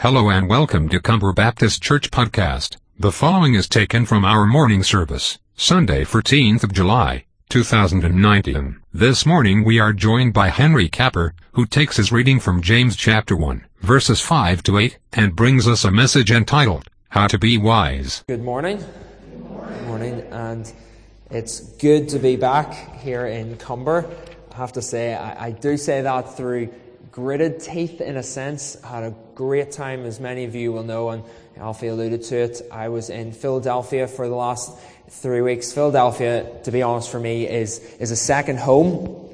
Hello and welcome to Cumber Baptist Church Podcast. The following is taken from our morning service, Sunday 14th of July, 2019. This morning we are joined by Henry Capper, who takes his reading from James chapter 1, verses 5 to 8, and brings us a message entitled, How to Be Wise. Good morning. Good morning. morning. And it's good to be back here in Cumber. I have to say, I, I do say that through gritted teeth in a sense. Had a great time, as many of you will know, and Alfie alluded to it. I was in Philadelphia for the last three weeks. Philadelphia, to be honest, for me, is, is a second home.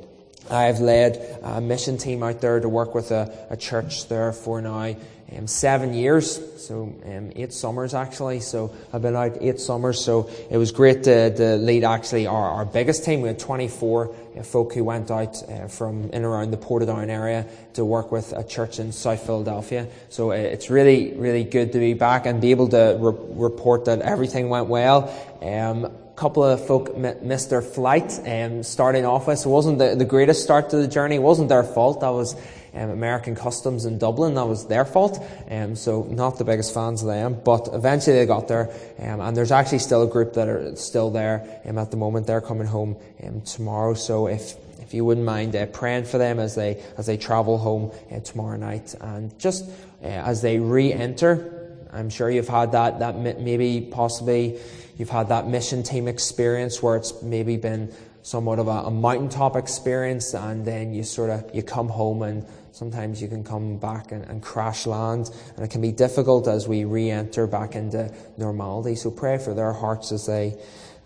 I've led a mission team out there to work with a, a church there for now um, seven years, so um, eight summers actually. So I've been out eight summers. So it was great to, to lead actually our, our biggest team. We had 24 uh, folk who went out uh, from in around the Portadown area to work with a church in South Philadelphia. So uh, it's really, really good to be back and be able to re- report that everything went well. Um, couple of folk missed their flight um, starting off with. So it wasn't the, the greatest start to the journey. It wasn't their fault. That was um, American Customs in Dublin. That was their fault. Um, so not the biggest fans of them, but eventually they got there. Um, and there's actually still a group that are still there um, at the moment. They're coming home um, tomorrow. So if if you wouldn't mind uh, praying for them as they as they travel home uh, tomorrow night, and just uh, as they re-enter, I'm sure you've had that that maybe possibly you've had that mission team experience where it's maybe been somewhat of a, a mountaintop experience, and then you sort of you come home and Sometimes you can come back and, and, crash land, and it can be difficult as we re-enter back into normality. So pray for their hearts as they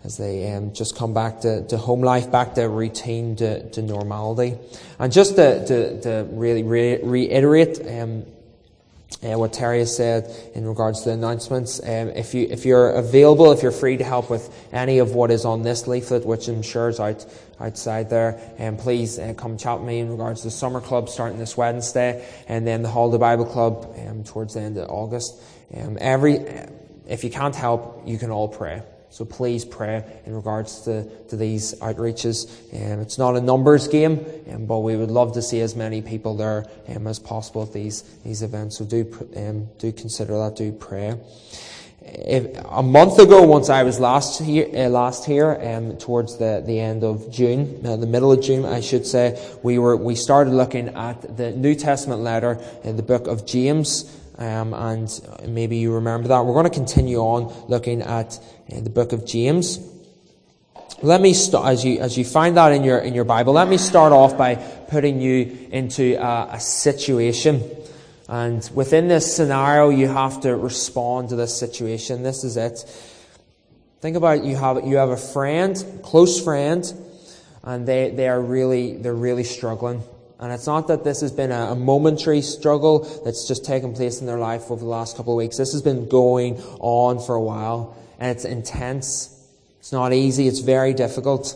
as they um, just come back to, to home life, back to routine, to, to normality. And just to, to, to really re- reiterate um, uh, what Terry has said in regards to the announcements. Um, if you if you're available, if you're free to help with any of what is on this leaflet, which I'm sure is out outside there, um, please uh, come chat with me in regards to the summer club starting this Wednesday, and then the Holiday Bible Club um, towards the end of August. Um, every if you can't help, you can all pray. So please pray in regards to, to these outreaches. Um, it's not a numbers game, um, but we would love to see as many people there um, as possible at these, these events. So do, um, do consider that, do pray. If, a month ago, once I was last here, uh, last here um, towards the, the end of June, uh, the middle of June, I should say, we were we started looking at the New Testament letter in the book of James, um, and maybe you remember that. We're going to continue on looking at uh, the book of James. Let me start, as you, as you find that in your, in your Bible, let me start off by putting you into a, a situation. And within this scenario, you have to respond to this situation. This is it. Think about you have, you have a friend, close friend, and they, they are really, they're really struggling. And it's not that this has been a, momentary struggle that's just taken place in their life over the last couple of weeks. This has been going on for a while, and it's intense. It's not easy. It's very difficult.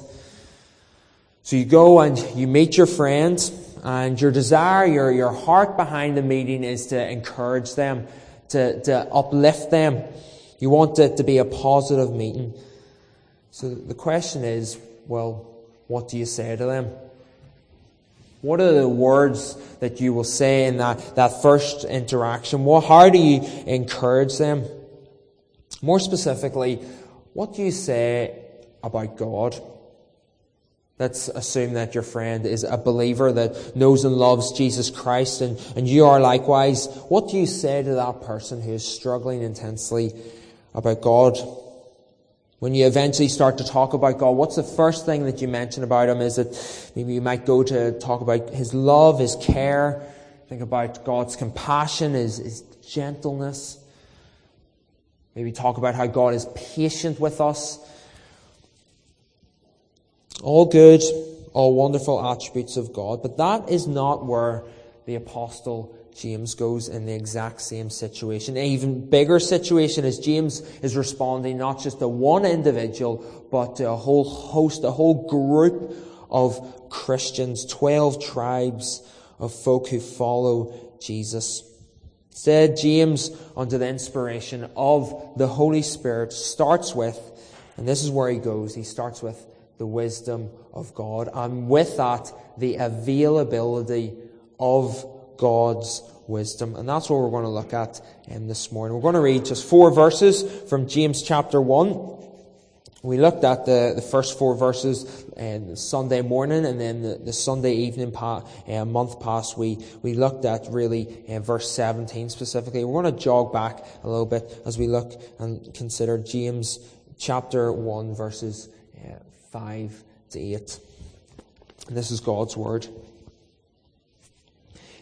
So you go and you meet your friends, and your desire, your, your heart behind the meeting is to encourage them, to, to uplift them. You want it to be a positive meeting. So the question is, well, what do you say to them? What are the words that you will say in that, that first interaction? What, how do you encourage them? More specifically, what do you say about God? Let's assume that your friend is a believer that knows and loves Jesus Christ and, and you are likewise. What do you say to that person who is struggling intensely about God? When you eventually start to talk about God, what's the first thing that you mention about Him? Is it maybe you might go to talk about His love, His care, think about God's compassion, His, His gentleness. Maybe talk about how God is patient with us. All good, all wonderful attributes of God, but that is not where the apostle James goes in the exact same situation. An even bigger situation as James is responding not just to one individual, but to a whole host, a whole group of Christians, 12 tribes of folk who follow Jesus. Said James, under the inspiration of the Holy Spirit, starts with, and this is where he goes, he starts with the wisdom of God, and with that, the availability of God's wisdom. And that's what we're going to look at um, this morning. We're going to read just four verses from James chapter 1. We looked at the, the first four verses um, Sunday morning and then the, the Sunday evening pa, uh, month past we, we looked at really uh, verse 17 specifically. We're going to jog back a little bit as we look and consider James chapter 1 verses uh, 5 to 8. And this is God's word.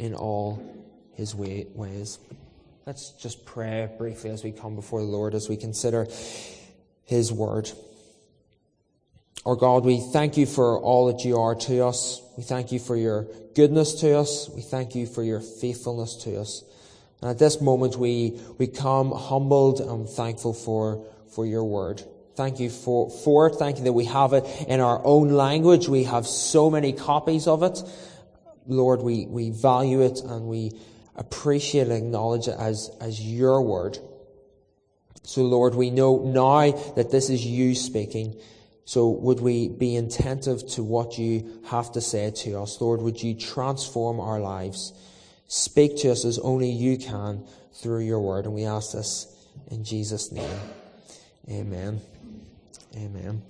in all his way, ways. Let's just pray briefly as we come before the Lord, as we consider his word. Our God, we thank you for all that you are to us. We thank you for your goodness to us. We thank you for your faithfulness to us. And at this moment, we, we come humbled and thankful for, for your word. Thank you for, for it. Thank you that we have it in our own language. We have so many copies of it. Lord, we, we value it and we appreciate and acknowledge it as, as your word. So Lord, we know now that this is you speaking. So would we be attentive to what you have to say to us? Lord, would you transform our lives? Speak to us as only you can through your word. And we ask this in Jesus' name. Amen. Amen.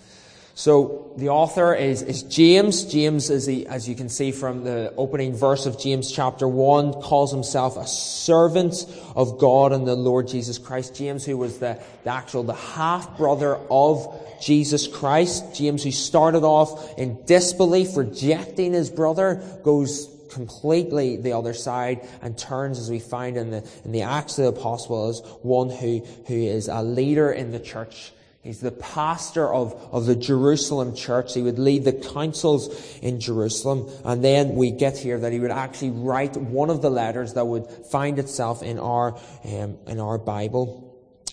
So the author is, is James. James, is the, as you can see from the opening verse of James chapter 1, calls himself a servant of God and the Lord Jesus Christ. James, who was the, the actual, the half brother of Jesus Christ. James, who started off in disbelief, rejecting his brother, goes completely the other side and turns, as we find in the, in the Acts of the Apostles, one who, who is a leader in the church He's the pastor of, of the Jerusalem church. He would lead the councils in Jerusalem. And then we get here that he would actually write one of the letters that would find itself in our, um, in our Bible.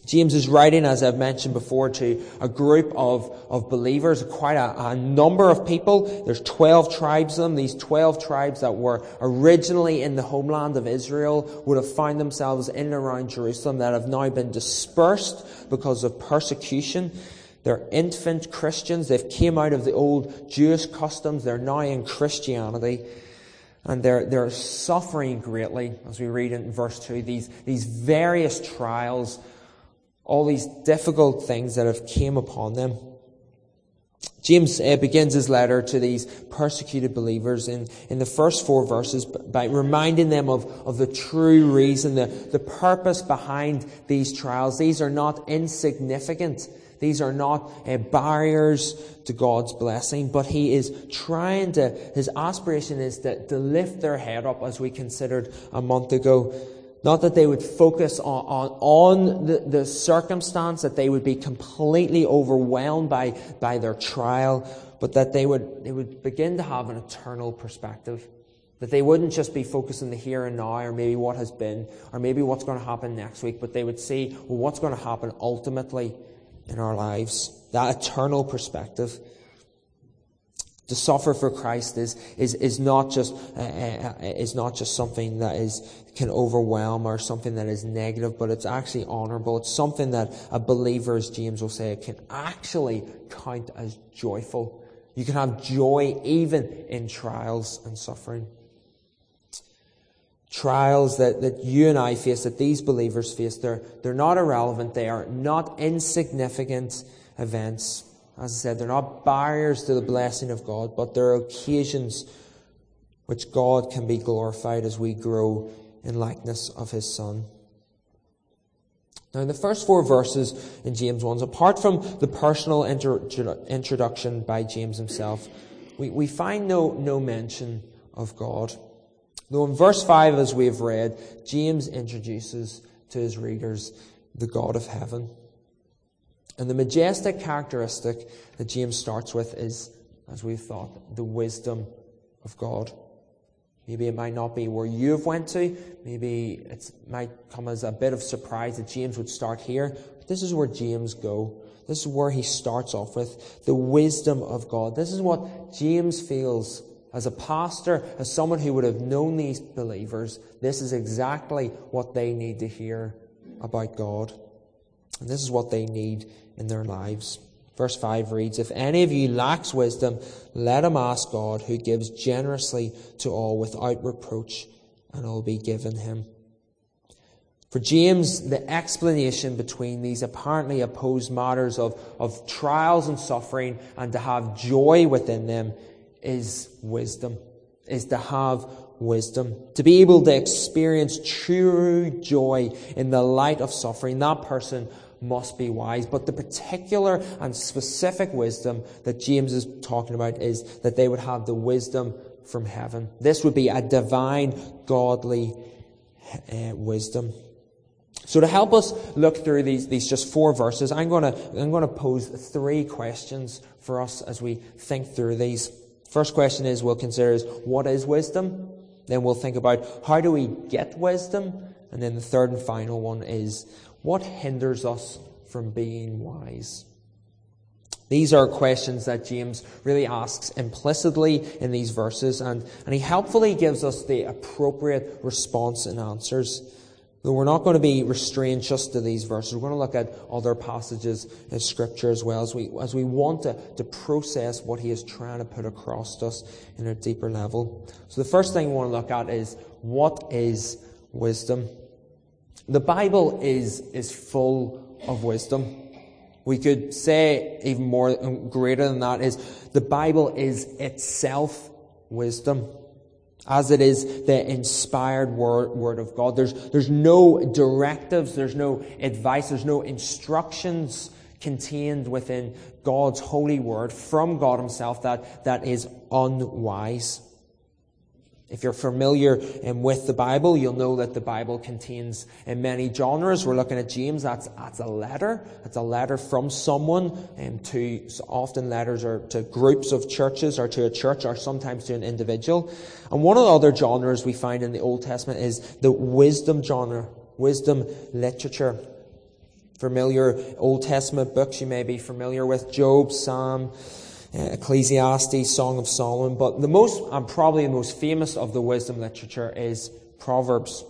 James is writing, as I've mentioned before, to a group of, of believers, quite a, a, number of people. There's 12 tribes of them. These 12 tribes that were originally in the homeland of Israel would have found themselves in and around Jerusalem that have now been dispersed because of persecution. They're infant Christians. They've came out of the old Jewish customs. They're now in Christianity. And they're, they're suffering greatly, as we read in verse 2, these, these various trials all these difficult things that have came upon them. James uh, begins his letter to these persecuted believers in, in the first four verses by reminding them of, of the true reason, the, the purpose behind these trials. These are not insignificant. These are not uh, barriers to God's blessing, but he is trying to, his aspiration is to, to lift their head up as we considered a month ago not that they would focus on, on, on the, the circumstance, that they would be completely overwhelmed by, by their trial, but that they would, they would begin to have an eternal perspective. That they wouldn't just be focused on the here and now, or maybe what has been, or maybe what's going to happen next week, but they would see, well, what's going to happen ultimately in our lives. That eternal perspective. To suffer for Christ is, is, is not just, uh, uh, is not just something that is, can overwhelm or something that is negative, but it's actually honorable. It's something that a believer, as James will say, can actually count as joyful. You can have joy even in trials and suffering. Trials that, that you and I face, that these believers face, they're, they're not irrelevant. They are not insignificant events. As I said, they're not barriers to the blessing of God, but they're occasions which God can be glorified as we grow in likeness of His Son. Now, in the first four verses in James 1, apart from the personal inter- introduction by James himself, we, we find no, no mention of God. Though in verse 5, as we have read, James introduces to his readers the God of heaven. And the majestic characteristic that James starts with is, as we've thought, the wisdom of God. Maybe it might not be where you've went to. Maybe it might come as a bit of surprise that James would start here. But this is where James go. This is where he starts off with the wisdom of God. This is what James feels as a pastor, as someone who would have known these believers. This is exactly what they need to hear about God. And this is what they need in their lives. Verse 5 reads, If any of you lacks wisdom, let him ask God, who gives generously to all without reproach, and it will be given him. For James, the explanation between these apparently opposed matters of, of trials and suffering and to have joy within them is wisdom, is to have wisdom. To be able to experience true joy in the light of suffering, that person must be wise. But the particular and specific wisdom that James is talking about is that they would have the wisdom from heaven. This would be a divine, godly uh, wisdom. So to help us look through these, these just four verses, I'm going to, I'm to pose three questions for us as we think through these. First question is we'll consider is what is wisdom? Then we'll think about how do we get wisdom? And then the third and final one is what hinders us from being wise? These are questions that James really asks implicitly in these verses, and, and he helpfully gives us the appropriate response and answers. Though we're not going to be restrained just to these verses, we're going to look at other passages in Scripture as well as we, as we want to, to process what he is trying to put across to us in a deeper level. So the first thing we want to look at is what is wisdom? The Bible is, is full of wisdom. We could say even more um, greater than that is the Bible is itself wisdom. As it is the inspired word, word of God. There's, there's no directives, there's no advice, there's no instructions contained within God's holy word from God Himself that, that is unwise. If you're familiar um, with the Bible, you'll know that the Bible contains in many genres. We're looking at James. That's, that's a letter. It's a letter from someone um, to, so often letters are to groups of churches or to a church or sometimes to an individual. And one of the other genres we find in the Old Testament is the wisdom genre, wisdom literature. Familiar Old Testament books you may be familiar with, Job, Psalm, Uh, Ecclesiastes, Song of Solomon, but the most, and probably the most famous of the wisdom literature is Proverbs.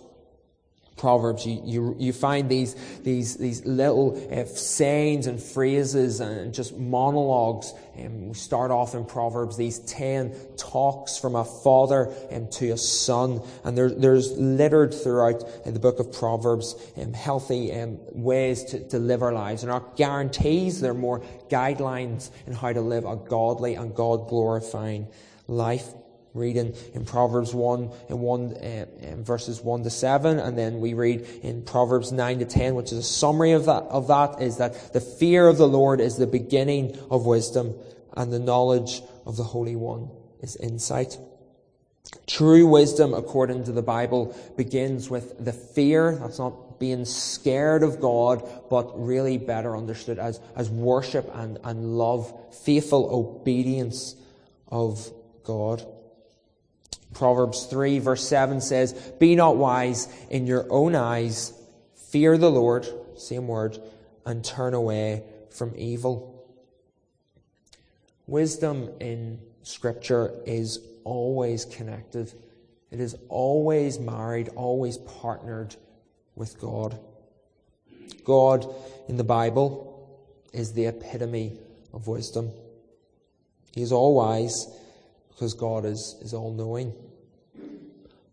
Proverbs, you, you, you find these, these, these little uh, sayings and phrases and just monologues. Um, we start off in Proverbs, these 10 talks from a father um, to a son. And there, there's littered throughout in the book of Proverbs um, healthy um, ways to, to live our lives. They're not guarantees, they're more guidelines in how to live a godly and God glorifying life reading in in Proverbs 1 and 1 uh, verses 1 to 7 and then we read in Proverbs 9 to 10 which is a summary of that of that is that the fear of the Lord is the beginning of wisdom and the knowledge of the Holy One is insight. True wisdom according to the Bible begins with the fear that's not being scared of God, but really better understood as, as worship and, and love, faithful obedience of God. Proverbs 3 verse 7 says, Be not wise in your own eyes, fear the Lord, same word, and turn away from evil. Wisdom in scripture is always connected. It is always married, always partnered with God. God in the Bible is the epitome of wisdom. He is all wise because God is, is all knowing.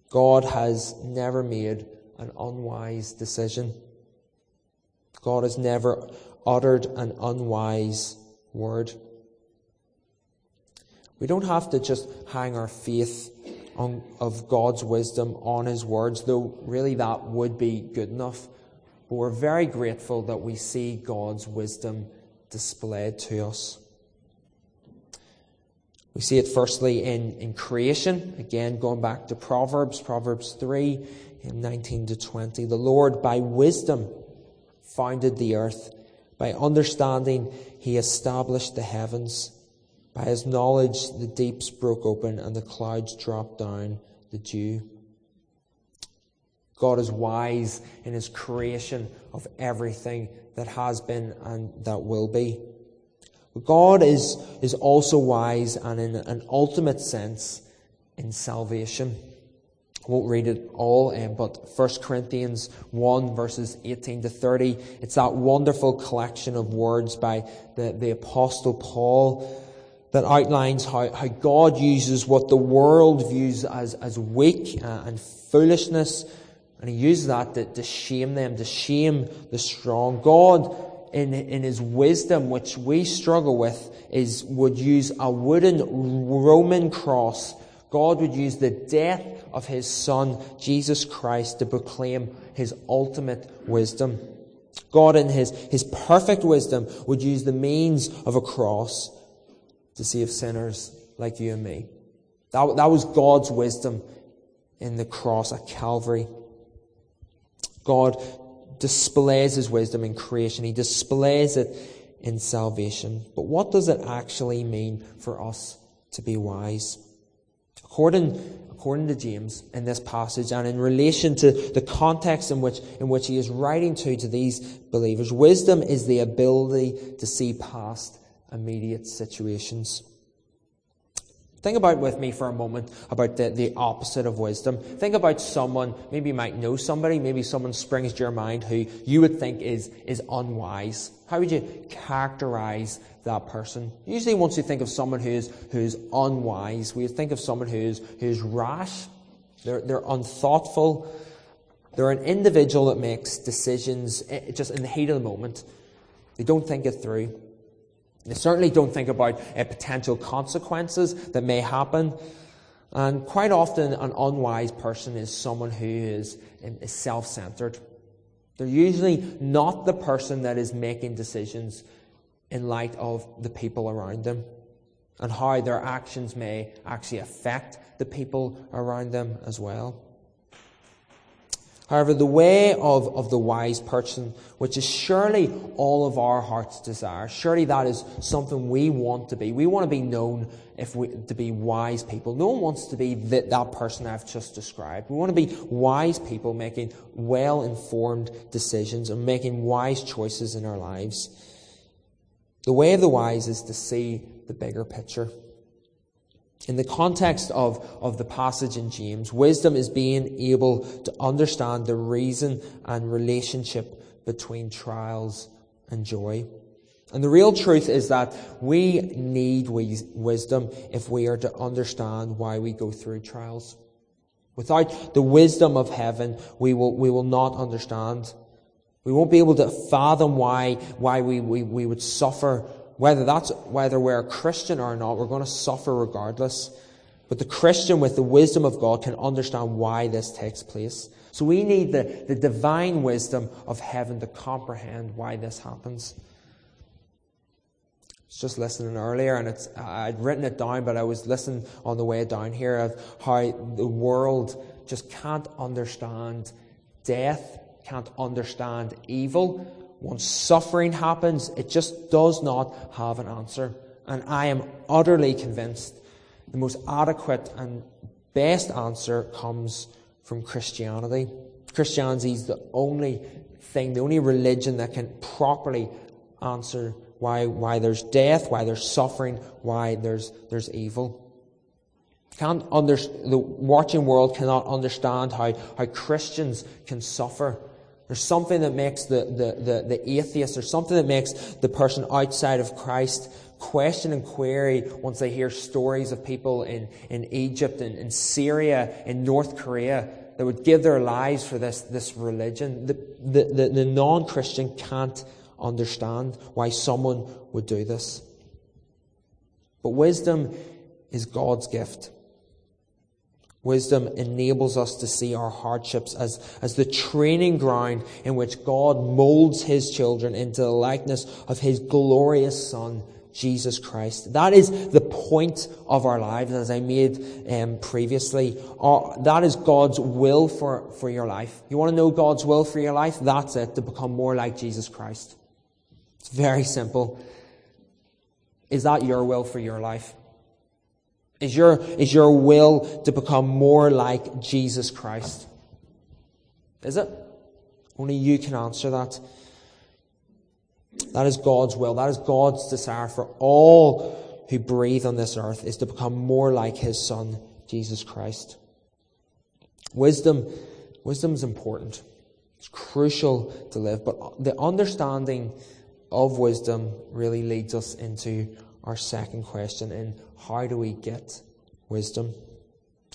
God has never made an unwise decision. God has never uttered an unwise word. We don't have to just hang our faith on, of God's wisdom on His words, though really that would be good enough. But we're very grateful that we see God's wisdom displayed to us. We see it firstly in, in creation, again going back to Proverbs, Proverbs 3, 19 to 20. The Lord, by wisdom, founded the earth. By understanding, he established the heavens. By his knowledge, the deeps broke open and the clouds dropped down. the dew. God is wise in his creation of everything that has been and that will be. But God is, is also wise and in an ultimate sense in salvation. I won't read it all, um, but 1 Corinthians 1 verses 18 to 30, it's that wonderful collection of words by the, the apostle Paul that outlines how, how God uses what the world views as, as weak uh, and foolishness, and he uses that to, to shame them, to shame the strong. God, in, in his wisdom, which we struggle with, is, would use a wooden Roman cross. God would use the death of his son, Jesus Christ, to proclaim his ultimate wisdom. God, in his, his perfect wisdom, would use the means of a cross to save sinners like you and me. That, that was God's wisdom in the cross at Calvary. God displays his wisdom in creation. He displays it in salvation. But what does it actually mean for us to be wise? According, according to James in this passage and in relation to the context in which, in which he is writing to, to these believers, wisdom is the ability to see past immediate situations. Think about with me for a moment about the, the opposite of wisdom. Think about someone, maybe you might know somebody, maybe someone springs to your mind who you would think is, is unwise. How would you characterize that person? Usually once you think of someone who is, who is unwise, we think of someone who is, who is rash, they're, they're unthoughtful, they're an individual that makes decisions eh, just in the heat of the moment. They don't think it through. They certainly don't think about uh, potential consequences that may happen. And quite often, an unwise person is someone who is, is self centered. They're usually not the person that is making decisions in light of the people around them and how their actions may actually affect the people around them as well. However, the way of, of the wise person, which is surely all of our heart's desire, surely that is something we want to be. We want to be known if we, to be wise people. No one wants to be that, person I've just described. We want to be wise people making well informed decisions and making wise choices in our lives. The way of the wise is to see the bigger picture. In the context of, of the passage in James, wisdom is being able to understand the reason and relationship between trials and joy. And the real truth is that we need wisdom if we are to understand why we go through trials. Without the wisdom of heaven, we will, we will not understand. We won't be able to fathom why, why we, we, we would suffer whether that's whether we're a Christian or not, we're going to suffer regardless. But the Christian with the wisdom of God can understand why this takes place. So we need the, the divine wisdom of heaven to comprehend why this happens. I was just listening earlier, and it's I'd written it down, but I was listening on the way down here of how the world just can't understand death, can't understand evil, once suffering happens, it just does not have an answer. And I am utterly convinced the most adequate and best answer comes from Christianity. Christianity is the only thing, the only religion that can properly answer why, why there's death, why there's suffering, why there's, there's evil. Can't under, the watching world cannot understand how, how Christians can suffer there's something that makes the, the, the, the atheist, there's something that makes the person outside of Christ question and query once they hear stories of people in, in Egypt and in Syria, and North Korea, that would give their lives for this, this religion. The, the, the, the non Christian can't understand why someone would do this. But wisdom is God's gift. Wisdom enables us to see our hardships as, as the training ground in which God molds His children into the likeness of His glorious Son, Jesus Christ. That is the point of our lives, as I made um, previously. Our, that is God's will for, for your life. You want to know God's will for your life? That's it, to become more like Jesus Christ. It's very simple. Is that your will for your life? Is your, is your will to become more like Jesus Christ? Is it? Only you can answer that. That is God's will. That is God's desire for all who breathe on this earth is to become more like His Son, Jesus Christ. Wisdom, wisdom is important. It's crucial to live, but the understanding of wisdom really leads us into our second question in how do we get wisdom?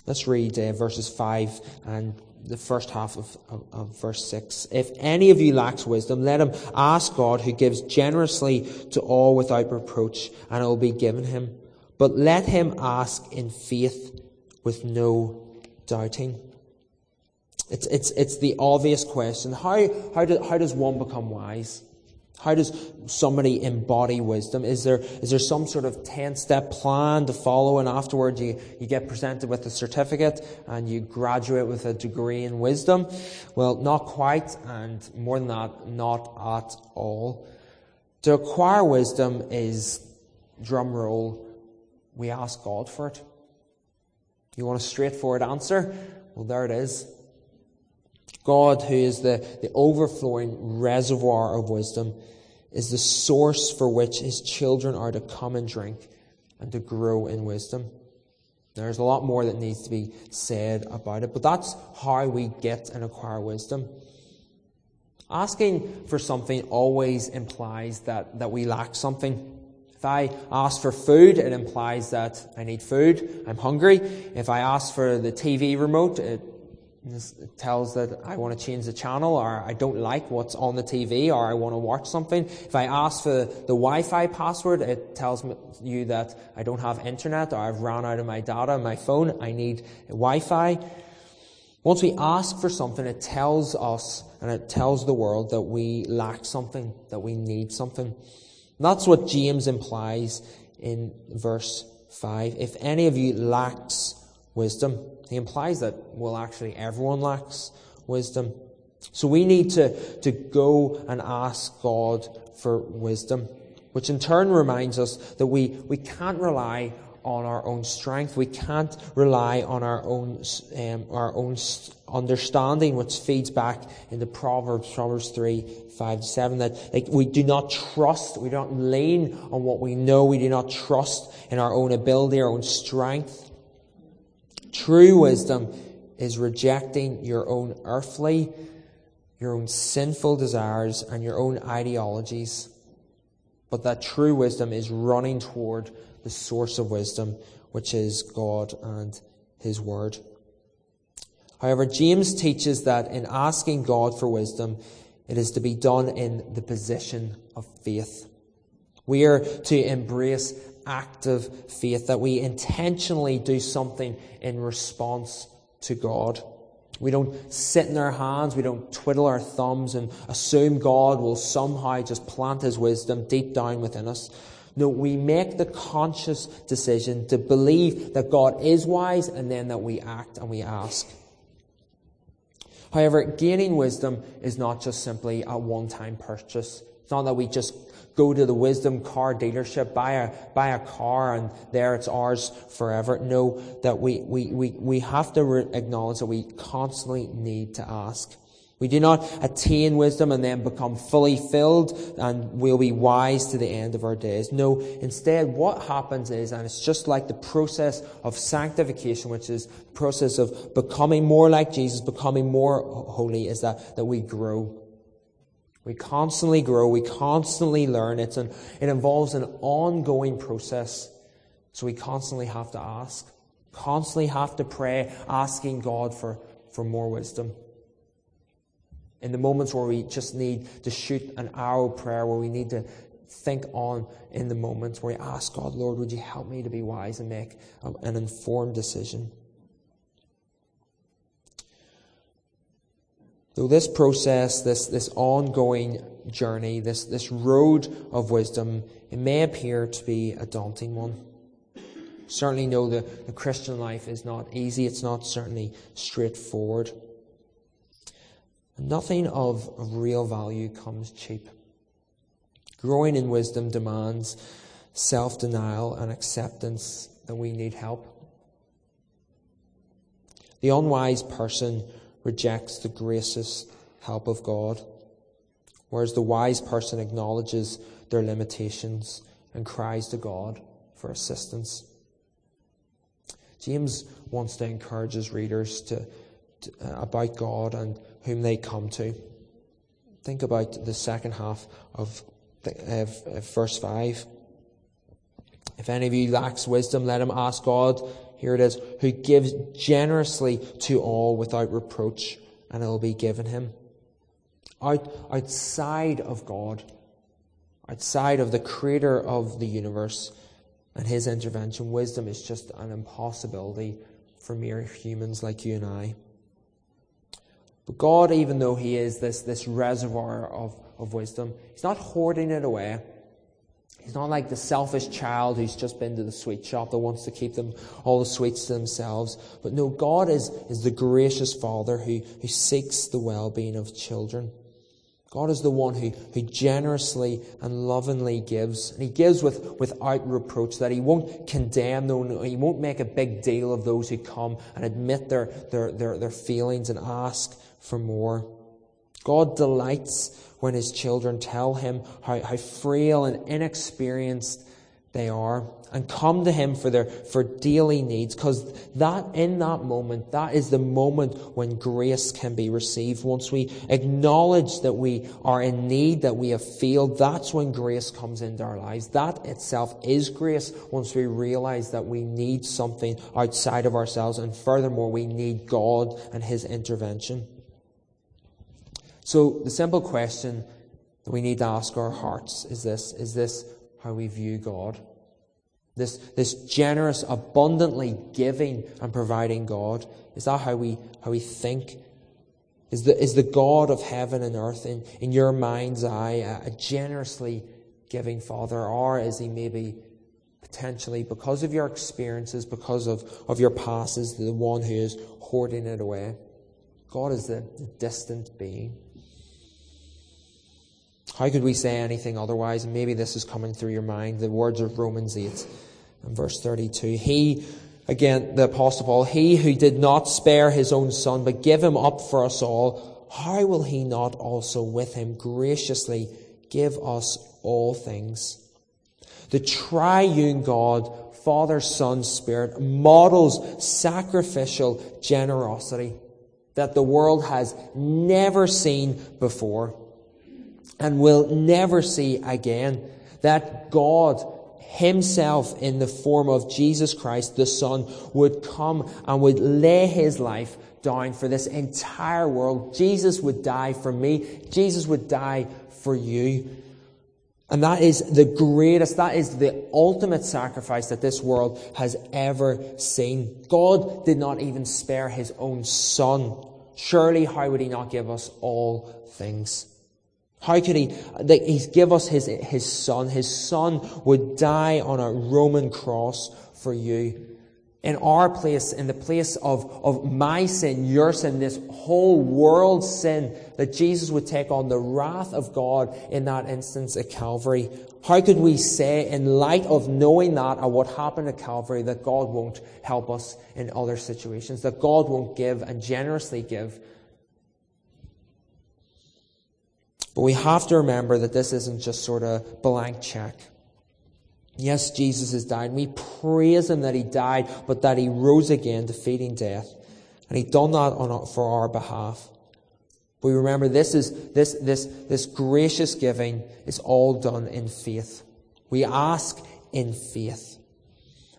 Let's read uh, verses 5 and the first half of, of, of, verse 6. If any of you lacks wisdom, let him ask God who gives generously to all without reproach, and it will be given him. But let him ask in faith with no doubting. It's, it's, it's the obvious question. How, how, do, how does one become wise? How does somebody embody wisdom? Is there, is there some sort of 10 step plan to follow and afterwards you, you get presented with a certificate and you graduate with a degree in wisdom? Well, not quite, and more than that, not at all. To acquire wisdom is, drum roll, we ask God for it. You want a straightforward answer? Well, there it is. God, who is the, the overflowing reservoir of wisdom, is the source for which his children are to come and drink and to grow in wisdom. There's a lot more that needs to be said about it, but that's how we get and acquire wisdom. Asking for something always implies that, that we lack something. If I ask for food, it implies that I need food. I'm hungry. If I ask for the TV remote, it tells that I want to change the channel or I don't like what's on the TV or I want to watch something. If I ask for the Wi-Fi password, it tells you that I don't have internet or I've run out of my data on my phone. I need Wi-Fi. Once we ask for something, it tells us and it tells the world that we lack something, that we need something. That's what James implies in verse 5. If any of you lacks wisdom, he implies that, well, actually, everyone lacks wisdom. So we need to, to go and ask God for wisdom, which in turn reminds us that we, we can't rely on our own strength. We can't rely on our own, um, our own understanding, which feeds back into Proverbs, Proverbs 3, 5 7, that like, we do not trust, we don't lean on what we know, we do not trust in our own ability, our own strength. True wisdom is rejecting your own earthly, your own sinful desires, and your own ideologies. But that true wisdom is running toward the source of wisdom, which is God and His Word. However, James teaches that in asking God for wisdom, it is to be done in the position of faith. We are to embrace active faith, that we intentionally do something in response to God. We don't sit in our hands, we don't twiddle our thumbs and assume God will somehow just plant His wisdom deep down within us. No, we make the conscious decision to believe that God is wise and then that we act and we ask. However, gaining wisdom is not just simply a one time purchase. It's not that we just go to the wisdom car dealership, buy a, buy a car, and there it's ours forever. No, that we, we, we, we have to re- acknowledge that we constantly need to ask. We do not attain wisdom and then become fully filled and we'll be wise to the end of our days. No, instead what happens is, and it's just like the process of sanctification, which is the process of becoming more like Jesus, becoming more holy, is that, that we grow. We constantly grow, we constantly learn. It's an, it involves an ongoing process. So we constantly have to ask, constantly have to pray, asking God for, for more wisdom. In the moments where we just need to shoot an arrow prayer, where we need to think on in the moments where we ask God, Lord, would you help me to be wise and make an informed decision? Though this process, this, this ongoing journey, this, this road of wisdom, it may appear to be a daunting one. Certainly know the, the Christian life is not easy, it's not certainly straightforward. Nothing of, of real value comes cheap. Growing in wisdom demands self denial and acceptance that we need help. The unwise person rejects the gracious help of God, whereas the wise person acknowledges their limitations and cries to God for assistance. James wants to encourage his readers to, to uh, about God and whom they come to. Think about the second half of, the, verse 5. If any of you lacks wisdom, let him ask God. Here it is, who gives generously to all without reproach, and it will be given him. Out, outside of God, outside of the creator of the universe and his intervention, wisdom is just an impossibility for mere humans like you and I. But God, even though He is this, this reservoir of, of wisdom, He's not hoarding it away. He's not like the selfish child who's just been to the sweet shop that wants to keep them all the sweets to themselves. But no, God is, is the gracious Father who, who seeks the well being of children. God is the one who, who generously and lovingly gives. And He gives with, without reproach, that He won't condemn, no, He won't make a big deal of those who come and admit their, their, their, their feelings and ask for more. God delights when His children tell Him how, how frail and inexperienced they are and come to him for their for daily needs. Because that in that moment that is the moment when grace can be received. Once we acknowledge that we are in need that we have failed that's when grace comes into our lives. That itself is grace once we realize that we need something outside of ourselves. And furthermore we need God and his intervention so the simple question that we need to ask our hearts is this is this how we view God. This, this generous, abundantly giving and providing God. Is that how we, how we think? Is the, is the God of heaven and earth in, in your mind's eye a, a generously giving Father? Or is he maybe potentially, because of your experiences, because of, of your past, is the one who is hoarding it away? God is the distant being. How could we say anything otherwise? And maybe this is coming through your mind. The words of Romans 8 and verse 32. He, again, the Apostle Paul, he who did not spare his own son, but give him up for us all, how will he not also with him graciously give us all things? The triune God, Father, Son, Spirit, models sacrificial generosity that the world has never seen before and will never see again. That God Himself, in the form of Jesus Christ, the Son, would come and would lay His life down for this entire world. Jesus would die for me. Jesus would die for you. And that is the greatest, that is the ultimate sacrifice that this world has ever seen. God did not even spare His own Son. Surely, how would He not give us all things? How could he, he's give us his, his son. His son would die on a Roman cross for you. In our place, in the place of, of my sin, your sin, this whole world's sin, that Jesus would take on the wrath of God in that instance at Calvary. How could we say, in light of knowing that and what happened at Calvary, that God won't help us in other situations, that God won't give and generously give But we have to remember that this isn't just sort of blank check. Yes, Jesus has died. We praise him that he died, but that he rose again, defeating death. And he done that on, for our behalf. We remember this is, this, this, this gracious giving is all done in faith. We ask in faith.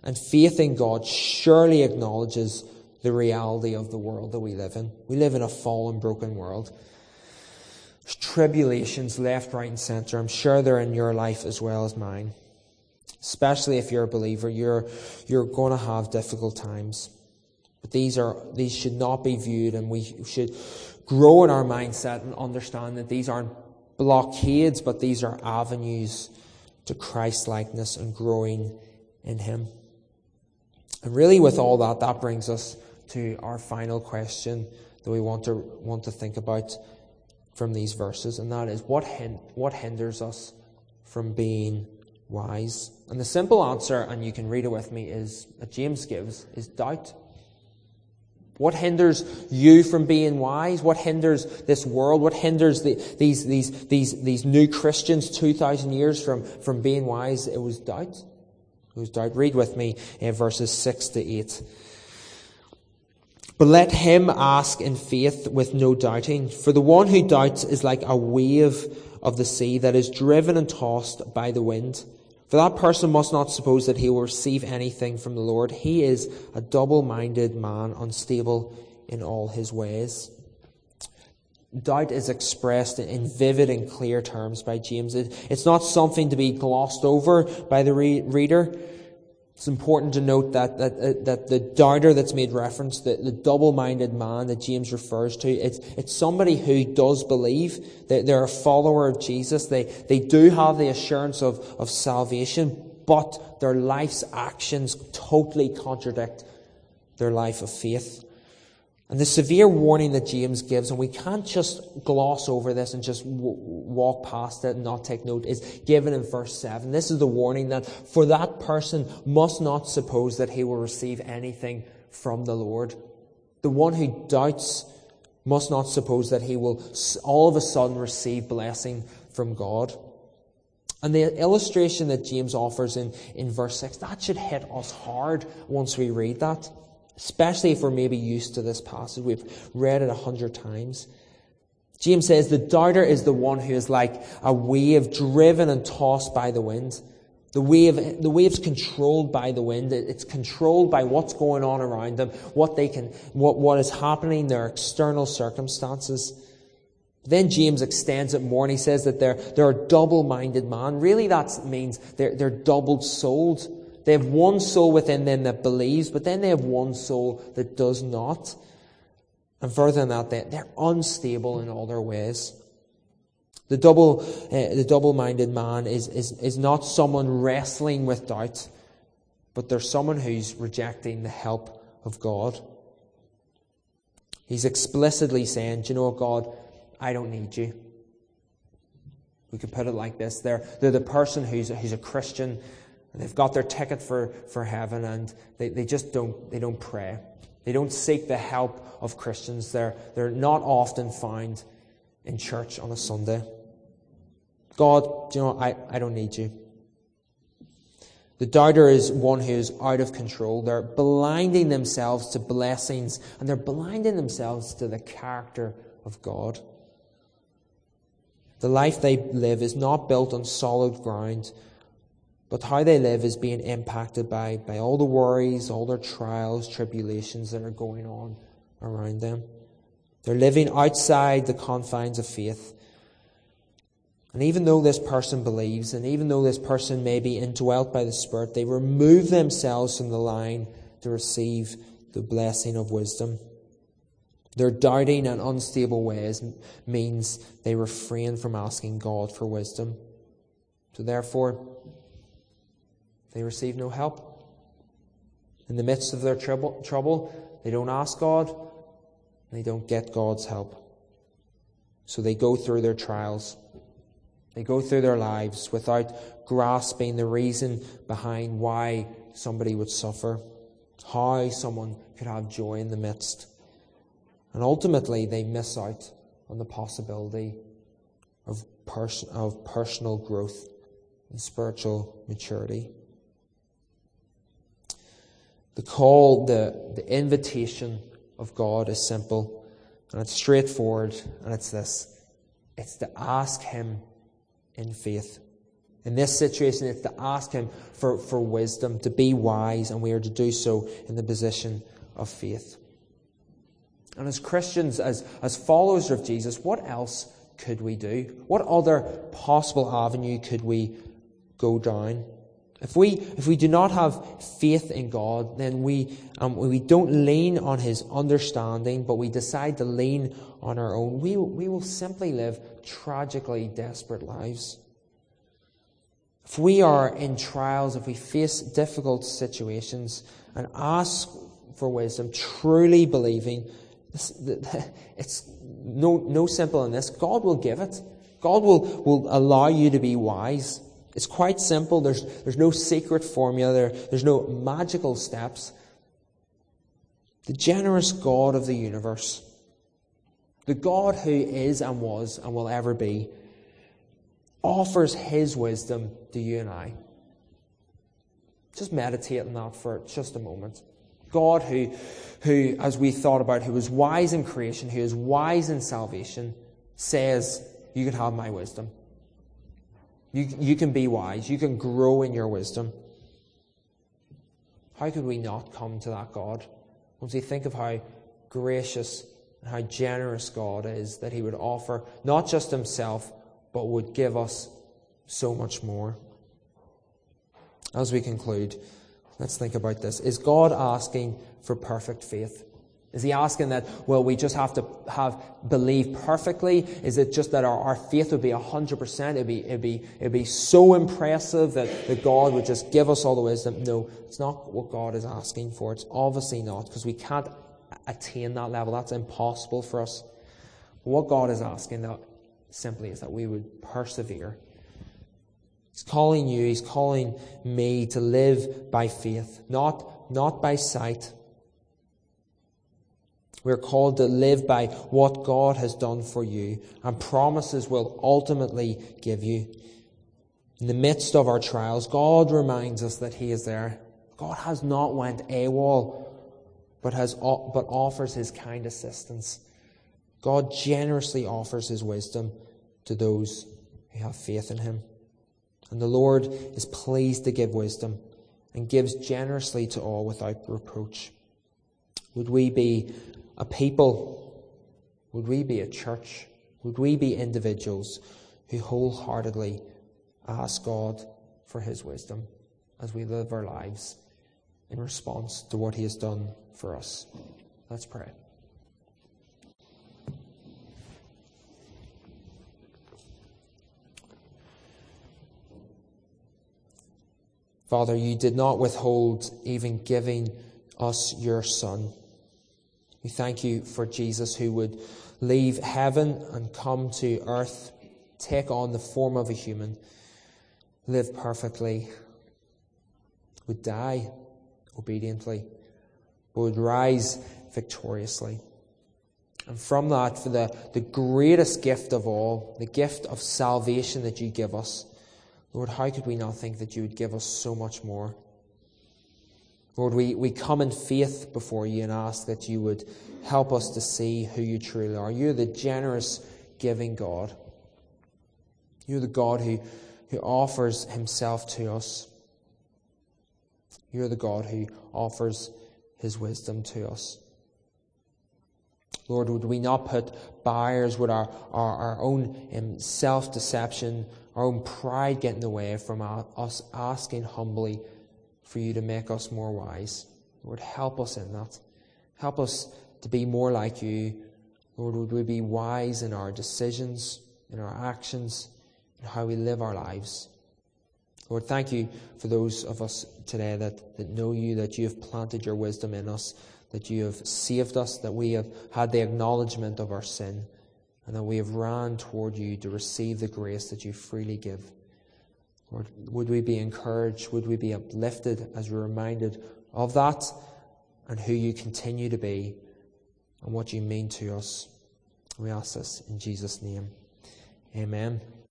And faith in God surely acknowledges the reality of the world that we live in. We live in a fallen, broken world tribulations left, right, and center. I'm sure they're in your life as well as mine. Especially if you're a believer, you're, you're going to have difficult times. But these are, these should not be viewed and we should grow in our mindset and understand that these aren't blockades, but these are avenues to Christ likeness and growing in Him. And really with all that, that brings us to our final question that we want to, want to think about from these verses, and that is what, hin- what hinders us from being wise? And the simple answer, and you can read it with me, is that James gives is doubt. What hinders you from being wise? What hinders this world? What hinders the, these, these, these, these new Christians 2,000 years from, from being wise? It was doubt. It was doubt. Read with me in verses 6 to 8. But let him ask in faith with no doubting, for the one who doubts is like a wave of the sea that is driven and tossed by the wind. For that person must not suppose that he will receive anything from the Lord. He is a double minded man, unstable in all his ways. Doubt is expressed in vivid and clear terms by James. It's not something to be glossed over by the reader. It's important to note that, that, uh, that the doubter that's made reference, the, the double-minded man that James refers to, it's, it's somebody who does believe. They, they're a follower of Jesus. They, they do have the assurance of, of salvation, but their life's actions totally contradict their life of faith. And the severe warning that James gives, and we can't just gloss over this and just w- walk past it and not take note, is given in verse 7. This is the warning that for that person must not suppose that he will receive anything from the Lord. The one who doubts must not suppose that he will all of a sudden receive blessing from God. And the illustration that James offers in, in verse 6, that should hit us hard once we read that especially if we're maybe used to this passage. We've read it a hundred times. James says the doubter is the one who is like a wave driven and tossed by the wind. The wave, the wave's controlled by the wind. It's controlled by what's going on around them, what they can, what, what is happening, their external circumstances. Then James extends it more and he says that they're, they're a double-minded man. Really that means they're, they're double-souled. They have one soul within them that believes, but then they have one soul that does not. And further than that, they're unstable in all their ways. The double, uh, the double-minded man is, is, is not someone wrestling with doubt, but they're someone who's rejecting the help of God. He's explicitly saying, Do you know what, God? I don't need you. We could put it like this. They're, they're the person who's, who's a Christian They've got their ticket for, for heaven and they, they just don't, they don't pray. They don't seek the help of Christians. They're, they're not often found in church on a Sunday. God, you know, I, I don't need you. The doubter is one who is out of control. They're blinding themselves to blessings and they're blinding themselves to the character of God. The life they live is not built on solid ground, but how they live is being impacted by, by all the worries, all their trials, tribulations that are going on around them. They're living outside the confines of faith. And even though this person believes, and even though this person may be indwelt by the Spirit, they remove themselves from the line to receive the blessing of wisdom. Their doubting and unstable ways means they refrain from asking God for wisdom. So therefore, they receive no help. In the midst of their trouble, trouble, they don't ask God, they don't get God's help. So they go through their trials. They go through their lives without grasping the reason behind why somebody would suffer, how someone could have joy in the midst. And ultimately, they miss out on the possibility of, pers- of personal growth and spiritual maturity. The call, the, the invitation of God is simple and it's straightforward and it's this. It's to ask Him in faith. In this situation, it's to ask Him for, for wisdom, to be wise, and we are to do so in the position of faith. And as Christians, as, as followers of Jesus, what else could we do? What other possible avenue could we go down? If we, if we do not have faith in God, then we, um, we don't lean on His understanding, but we decide to lean on our own, we, we will simply live tragically desperate lives. If we are in trials, if we face difficult situations and ask for wisdom, truly believing, it's no, no simple in this, God will give it. God will, will allow you to be wise. It's quite simple. There's, there's no secret formula. There, there's no magical steps. The generous God of the universe, the God who is and was and will ever be, offers his wisdom to you and I. Just meditate on that for just a moment. God who, who, as we thought about, who is wise in creation, who is wise in salvation, says, You can have my wisdom. You, you can be wise. You can grow in your wisdom. How could we not come to that God? Once we think of how gracious and how generous God is, that He would offer not just Himself, but would give us so much more. As we conclude, let's think about this. Is God asking for perfect faith? Is he asking that, well, we just have to have believe perfectly? Is it just that our, our faith would be 100%? It'd be, it'd, be, it'd be so impressive that, that God would just give us all the wisdom? No, it's not what God is asking for. It's obviously not, because we can't attain that level. That's impossible for us. What God is asking that simply is that we would persevere. He's calling you, He's calling me to live by faith, not, not by sight we're called to live by what God has done for you and promises will ultimately give you. In the midst of our trials, God reminds us that He is there. God has not went AWOL, but, has, but offers His kind assistance. God generously offers His wisdom to those who have faith in Him. And the Lord is pleased to give wisdom and gives generously to all without reproach. Would we be a people? Would we be a church? Would we be individuals who wholeheartedly ask God for His wisdom as we live our lives in response to what He has done for us? Let's pray. Father, you did not withhold even giving us your Son. We thank you for Jesus who would leave heaven and come to earth, take on the form of a human, live perfectly, would die obediently, would rise victoriously. And from that, for the, the greatest gift of all, the gift of salvation that you give us, Lord, how could we not think that you would give us so much more? Lord, we, we come in faith before you and ask that you would help us to see who you truly are. You're the generous, giving God. You're the God who, who offers himself to us. You're the God who offers his wisdom to us. Lord, would we not put barriers with our, our, our own um, self deception, our own pride get in the way from our, us asking humbly for you to make us more wise. Lord, help us in that. Help us to be more like you. Lord, would we be wise in our decisions, in our actions, in how we live our lives. Lord, thank you for those of us today that, that know you, that you have planted your wisdom in us, that you have saved us, that we have had the acknowledgement of our sin, and that we have ran toward you to receive the grace that you freely give. Lord, would we be encouraged? Would we be uplifted as we're reminded of that and who you continue to be and what you mean to us? We ask this in Jesus' name. Amen.